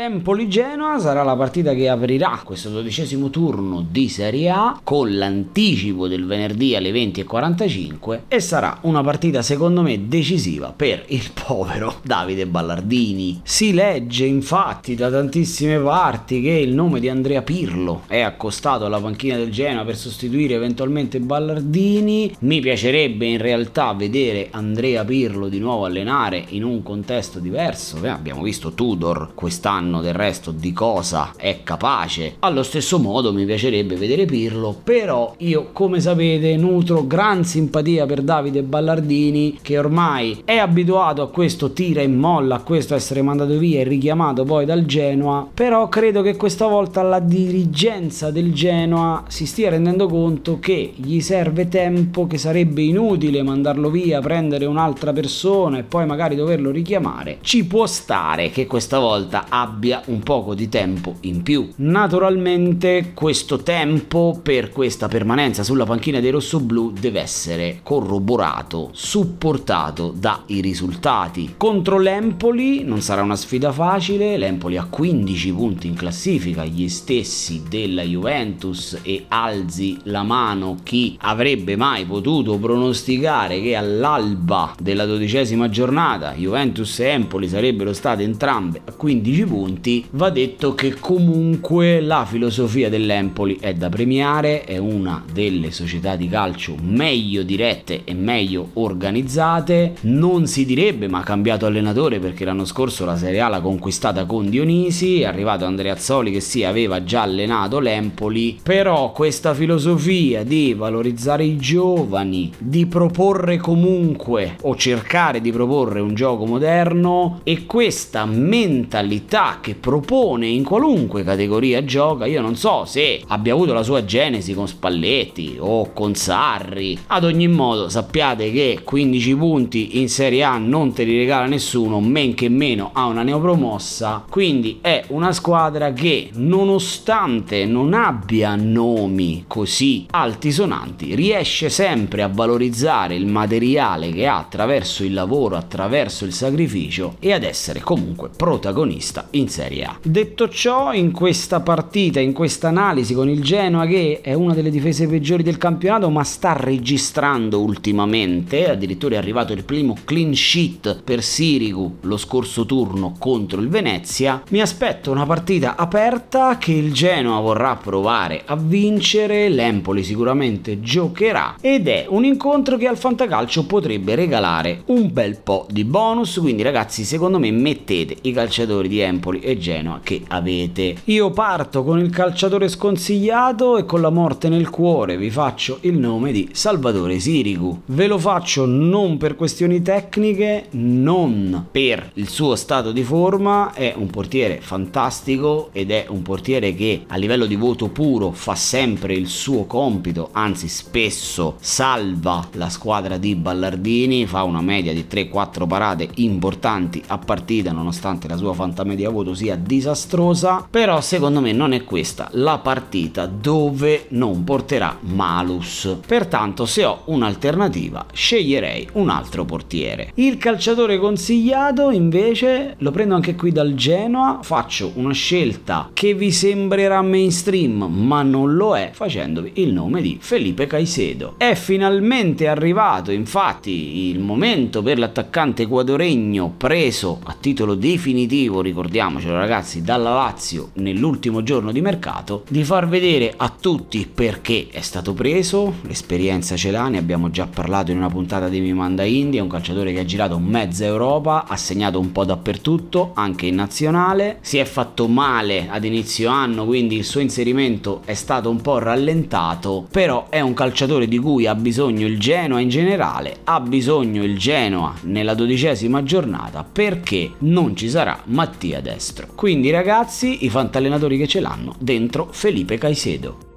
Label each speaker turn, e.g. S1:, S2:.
S1: Empoli-Genoa sarà la partita che aprirà questo dodicesimo turno di Serie A con l'anticipo del venerdì alle 20.45 e sarà una partita secondo me decisiva per il povero Davide Ballardini. Si legge infatti da tantissime parti che il nome di Andrea Pirlo è accostato alla panchina del Genoa per sostituire eventualmente Ballardini. Mi piacerebbe in realtà vedere Andrea Pirlo di nuovo allenare in un contesto diverso. abbiamo visto Tudor quest'anno sanno del resto di cosa è capace. Allo stesso modo mi piacerebbe vedere Pirlo, però io come sapete nutro gran simpatia per Davide Ballardini che ormai è abituato a questo tira e molla, a questo essere mandato via e richiamato poi dal Genoa, però credo che questa volta la dirigenza del Genoa si stia rendendo conto che gli serve tempo, che sarebbe inutile mandarlo via, prendere un'altra persona e poi magari doverlo richiamare. Ci può stare che questa volta abbia abbia un poco di tempo in più. Naturalmente questo tempo per questa permanenza sulla panchina dei rossoblù deve essere corroborato, supportato dai risultati. Contro l'Empoli non sarà una sfida facile, l'Empoli ha 15 punti in classifica, gli stessi della Juventus e alzi la mano chi avrebbe mai potuto pronosticare che all'alba della dodicesima giornata Juventus e Empoli sarebbero state entrambe a 15 punti punti, va detto che comunque la filosofia dell'Empoli è da premiare, è una delle società di calcio meglio dirette e meglio organizzate, non si direbbe ma ha cambiato allenatore perché l'anno scorso la Serie A l'ha conquistata con Dionisi, è arrivato Andrea Azzoli che sì aveva già allenato l'Empoli, però questa filosofia di valorizzare i giovani, di proporre comunque o cercare di proporre un gioco moderno e questa mentalità che propone in qualunque categoria gioca, io non so se abbia avuto la sua genesi con Spalletti o con Sarri. Ad ogni modo sappiate che 15 punti in Serie A non te li regala nessuno, men che meno a una neopromossa, quindi è una squadra che nonostante non abbia nomi così altisonanti, riesce sempre a valorizzare il materiale che ha attraverso il lavoro, attraverso il sacrificio e ad essere comunque protagonista in Serie A. Detto ciò, in questa partita, in questa analisi con il Genoa, che è una delle difese peggiori del campionato, ma sta registrando ultimamente, addirittura è arrivato il primo clean sheet per Sirigu lo scorso turno contro il Venezia, mi aspetto una partita aperta che il Genoa vorrà provare a vincere, l'Empoli sicuramente giocherà ed è un incontro che al Fantacalcio potrebbe regalare un bel po' di bonus, quindi ragazzi secondo me mettete i calciatori di Empoli Napoli e Genoa che avete. Io parto con il calciatore sconsigliato e con la morte nel cuore vi faccio il nome di Salvatore Sirigu. Ve lo faccio non per questioni tecniche, non per il suo stato di forma, è un portiere fantastico ed è un portiere che a livello di voto puro fa sempre il suo compito, anzi spesso salva la squadra di Ballardini, fa una media di 3-4 parate importanti a partita nonostante la sua fantamedia voto sia disastrosa, però secondo me non è questa la partita dove non porterà malus. Pertanto se ho un'alternativa sceglierei un altro portiere. Il calciatore consigliato invece lo prendo anche qui dal Genoa, faccio una scelta che vi sembrerà mainstream ma non lo è facendovi il nome di Felipe Caicedo. È finalmente arrivato infatti il momento per l'attaccante equadoregno preso a titolo definitivo, ricordiamo ricordiamocelo ragazzi, dalla Lazio nell'ultimo giorno di mercato, di far vedere a tutti perché è stato preso, l'esperienza ce l'ha, ne abbiamo già parlato in una puntata di Mi Manda India, un calciatore che ha girato mezza Europa, ha segnato un po' dappertutto, anche in nazionale, si è fatto male ad inizio anno, quindi il suo inserimento è stato un po' rallentato, però è un calciatore di cui ha bisogno il Genoa in generale, ha bisogno il Genoa nella dodicesima giornata perché non ci sarà Mattia Destro destro. Quindi ragazzi, i fantallenatori che ce l'hanno dentro Felipe Caicedo.